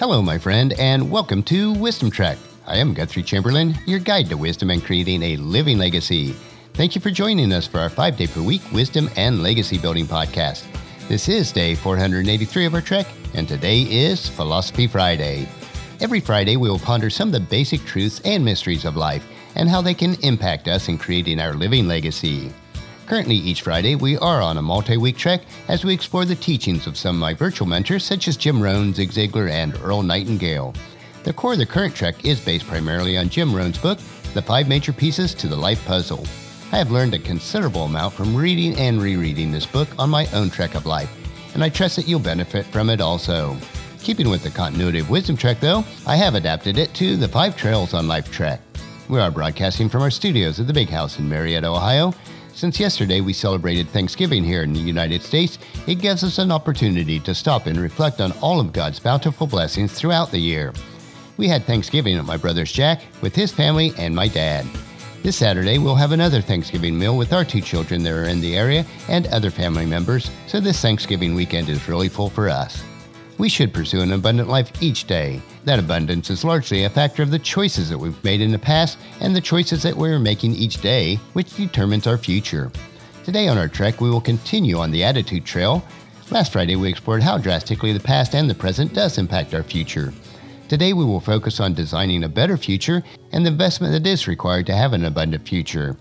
Hello, my friend, and welcome to Wisdom Trek. I am Guthrie Chamberlain, your guide to wisdom and creating a living legacy. Thank you for joining us for our five day per week wisdom and legacy building podcast. This is day 483 of our trek, and today is Philosophy Friday. Every Friday, we will ponder some of the basic truths and mysteries of life and how they can impact us in creating our living legacy. Currently, each Friday, we are on a multi week trek as we explore the teachings of some of my virtual mentors, such as Jim Rohn, Zig Ziglar, and Earl Nightingale. The core of the current trek is based primarily on Jim Rohn's book, The Five Major Pieces to the Life Puzzle. I have learned a considerable amount from reading and rereading this book on my own trek of life, and I trust that you'll benefit from it also. Keeping with the continuity of Wisdom Trek, though, I have adapted it to the Five Trails on Life Trek. We are broadcasting from our studios at the Big House in Marietta, Ohio, since yesterday we celebrated Thanksgiving here in the United States, it gives us an opportunity to stop and reflect on all of God's bountiful blessings throughout the year. We had Thanksgiving at my brother's Jack with his family and my dad. This Saturday, we'll have another Thanksgiving meal with our two children that are in the area and other family members, so this Thanksgiving weekend is really full for us. We should pursue an abundant life each day. That abundance is largely a factor of the choices that we've made in the past and the choices that we're making each day, which determines our future. Today on our trek, we will continue on the attitude trail. Last Friday, we explored how drastically the past and the present does impact our future. Today, we will focus on designing a better future and the investment that is required to have an abundant future.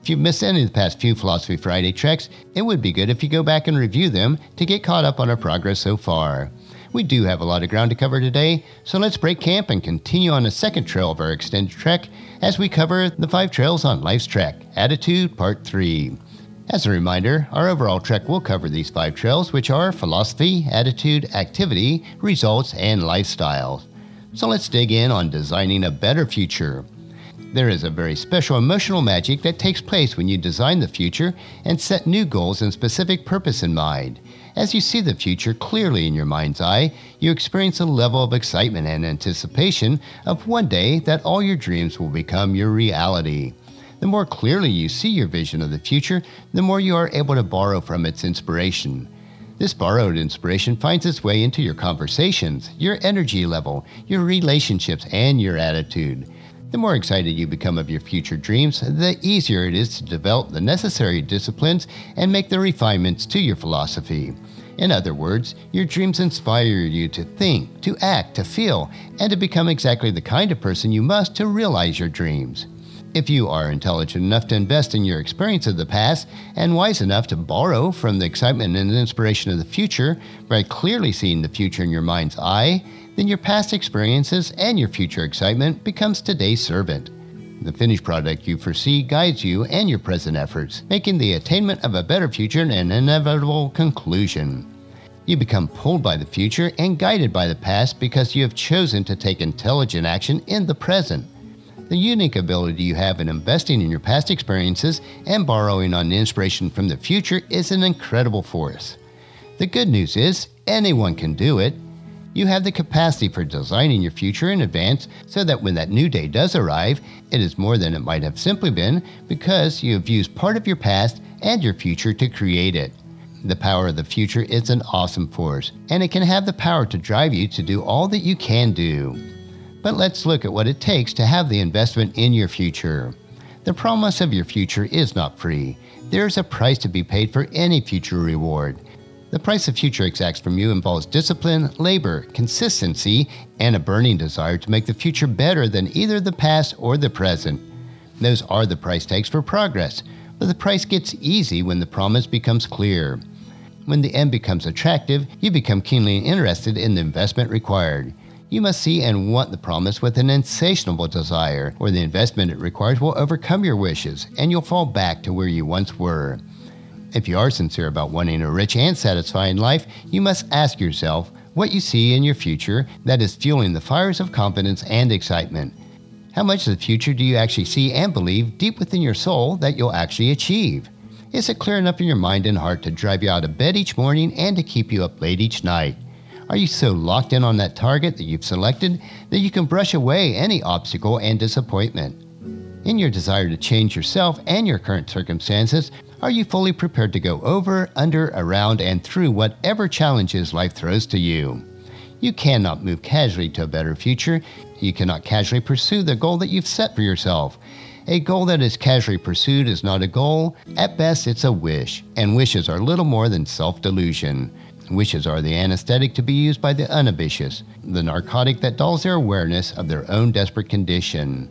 If you've missed any of the past few Philosophy Friday treks, it would be good if you go back and review them to get caught up on our progress so far. We do have a lot of ground to cover today, so let's break camp and continue on the second trail of our extended trek as we cover the five trails on Life's Trek, Attitude Part 3. As a reminder, our overall trek will cover these five trails, which are philosophy, attitude, activity, results, and lifestyle. So let's dig in on designing a better future. There is a very special emotional magic that takes place when you design the future and set new goals and specific purpose in mind. As you see the future clearly in your mind's eye, you experience a level of excitement and anticipation of one day that all your dreams will become your reality. The more clearly you see your vision of the future, the more you are able to borrow from its inspiration. This borrowed inspiration finds its way into your conversations, your energy level, your relationships, and your attitude. The more excited you become of your future dreams, the easier it is to develop the necessary disciplines and make the refinements to your philosophy. In other words, your dreams inspire you to think, to act, to feel, and to become exactly the kind of person you must to realize your dreams. If you are intelligent enough to invest in your experience of the past and wise enough to borrow from the excitement and inspiration of the future by clearly seeing the future in your mind's eye, then your past experiences and your future excitement becomes today's servant. The finished product you foresee guides you and your present efforts, making the attainment of a better future an inevitable conclusion. You become pulled by the future and guided by the past because you have chosen to take intelligent action in the present. The unique ability you have in investing in your past experiences and borrowing on inspiration from the future is an incredible force. The good news is, anyone can do it. You have the capacity for designing your future in advance so that when that new day does arrive, it is more than it might have simply been because you have used part of your past and your future to create it. The power of the future is an awesome force, and it can have the power to drive you to do all that you can do. But let's look at what it takes to have the investment in your future. The promise of your future is not free. There is a price to be paid for any future reward. The price of future exacts from you involves discipline, labor, consistency, and a burning desire to make the future better than either the past or the present. Those are the price tags for progress, but the price gets easy when the promise becomes clear. When the end becomes attractive, you become keenly interested in the investment required. You must see and want the promise with an insatiable desire, or the investment it requires will overcome your wishes, and you'll fall back to where you once were. If you are sincere about wanting a rich and satisfying life, you must ask yourself what you see in your future that is fueling the fires of confidence and excitement. How much of the future do you actually see and believe deep within your soul that you'll actually achieve? Is it clear enough in your mind and heart to drive you out of bed each morning and to keep you up late each night? Are you so locked in on that target that you've selected that you can brush away any obstacle and disappointment? In your desire to change yourself and your current circumstances, are you fully prepared to go over, under, around, and through whatever challenges life throws to you? You cannot move casually to a better future. You cannot casually pursue the goal that you've set for yourself. A goal that is casually pursued is not a goal. At best, it's a wish, and wishes are little more than self delusion. Wishes are the anesthetic to be used by the unambitious, the narcotic that dulls their awareness of their own desperate condition.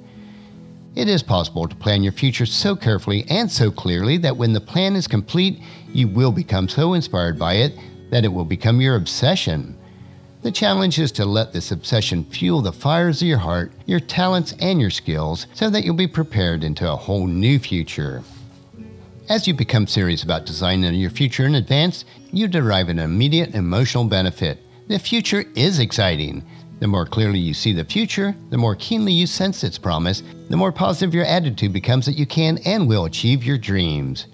It is possible to plan your future so carefully and so clearly that when the plan is complete, you will become so inspired by it that it will become your obsession. The challenge is to let this obsession fuel the fires of your heart, your talents, and your skills so that you'll be prepared into a whole new future. As you become serious about designing your future in advance, you derive an immediate emotional benefit. The future is exciting. The more clearly you see the future, the more keenly you sense its promise, the more positive your attitude becomes that you can and will achieve your dreams.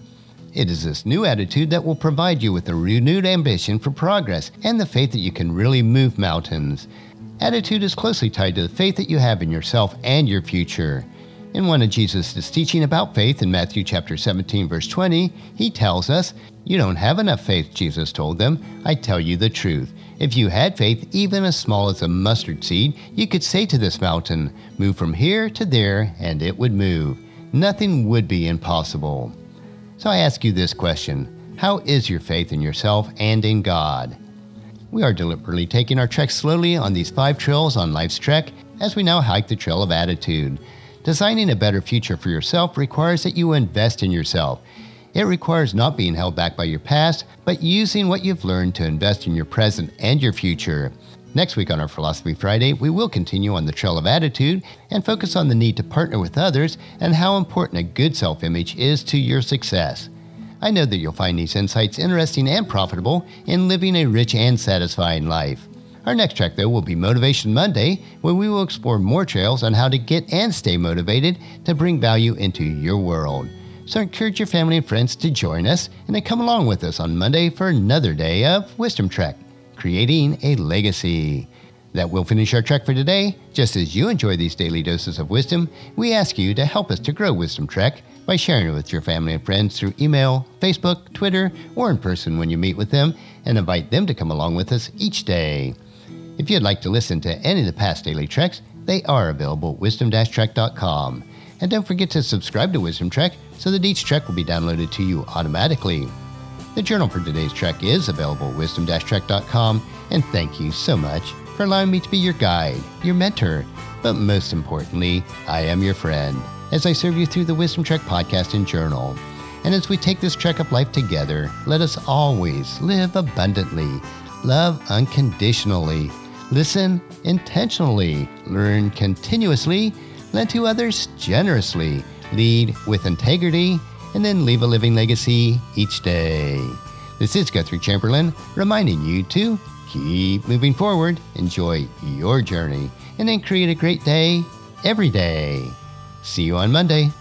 It is this new attitude that will provide you with a renewed ambition for progress and the faith that you can really move mountains. Attitude is closely tied to the faith that you have in yourself and your future. In one of Jesus' teaching about faith in Matthew chapter 17 verse 20, he tells us, "You don't have enough faith," Jesus told them. "I tell you the truth. If you had faith even as small as a mustard seed, you could say to this mountain, "Move from here to there," and it would move. Nothing would be impossible. So I ask you this question How is your faith in yourself and in God? We are deliberately taking our trek slowly on these five trails on life's trek as we now hike the trail of attitude. Designing a better future for yourself requires that you invest in yourself. It requires not being held back by your past, but using what you've learned to invest in your present and your future. Next week on our Philosophy Friday, we will continue on the trail of attitude and focus on the need to partner with others and how important a good self image is to your success. I know that you'll find these insights interesting and profitable in living a rich and satisfying life. Our next track, though, will be Motivation Monday, where we will explore more trails on how to get and stay motivated to bring value into your world. So encourage your family and friends to join us and then come along with us on Monday for another day of Wisdom Trek creating a legacy. That will finish our trek for today. Just as you enjoy these daily doses of wisdom, we ask you to help us to grow Wisdom Trek by sharing it with your family and friends through email, Facebook, Twitter, or in person when you meet with them, and invite them to come along with us each day. If you'd like to listen to any of the past daily treks, they are available at wisdom-trek.com. And don't forget to subscribe to Wisdom Trek so that each trek will be downloaded to you automatically. The journal for today's trek is available at wisdom-trek.com, and thank you so much for allowing me to be your guide, your mentor, but most importantly, I am your friend as I serve you through the Wisdom Trek podcast and journal. And as we take this trek of life together, let us always live abundantly, love unconditionally, listen intentionally, learn continuously, lend to others generously, lead with integrity, and then leave a living legacy each day. This is Guthrie Chamberlain reminding you to keep moving forward, enjoy your journey, and then create a great day every day. See you on Monday.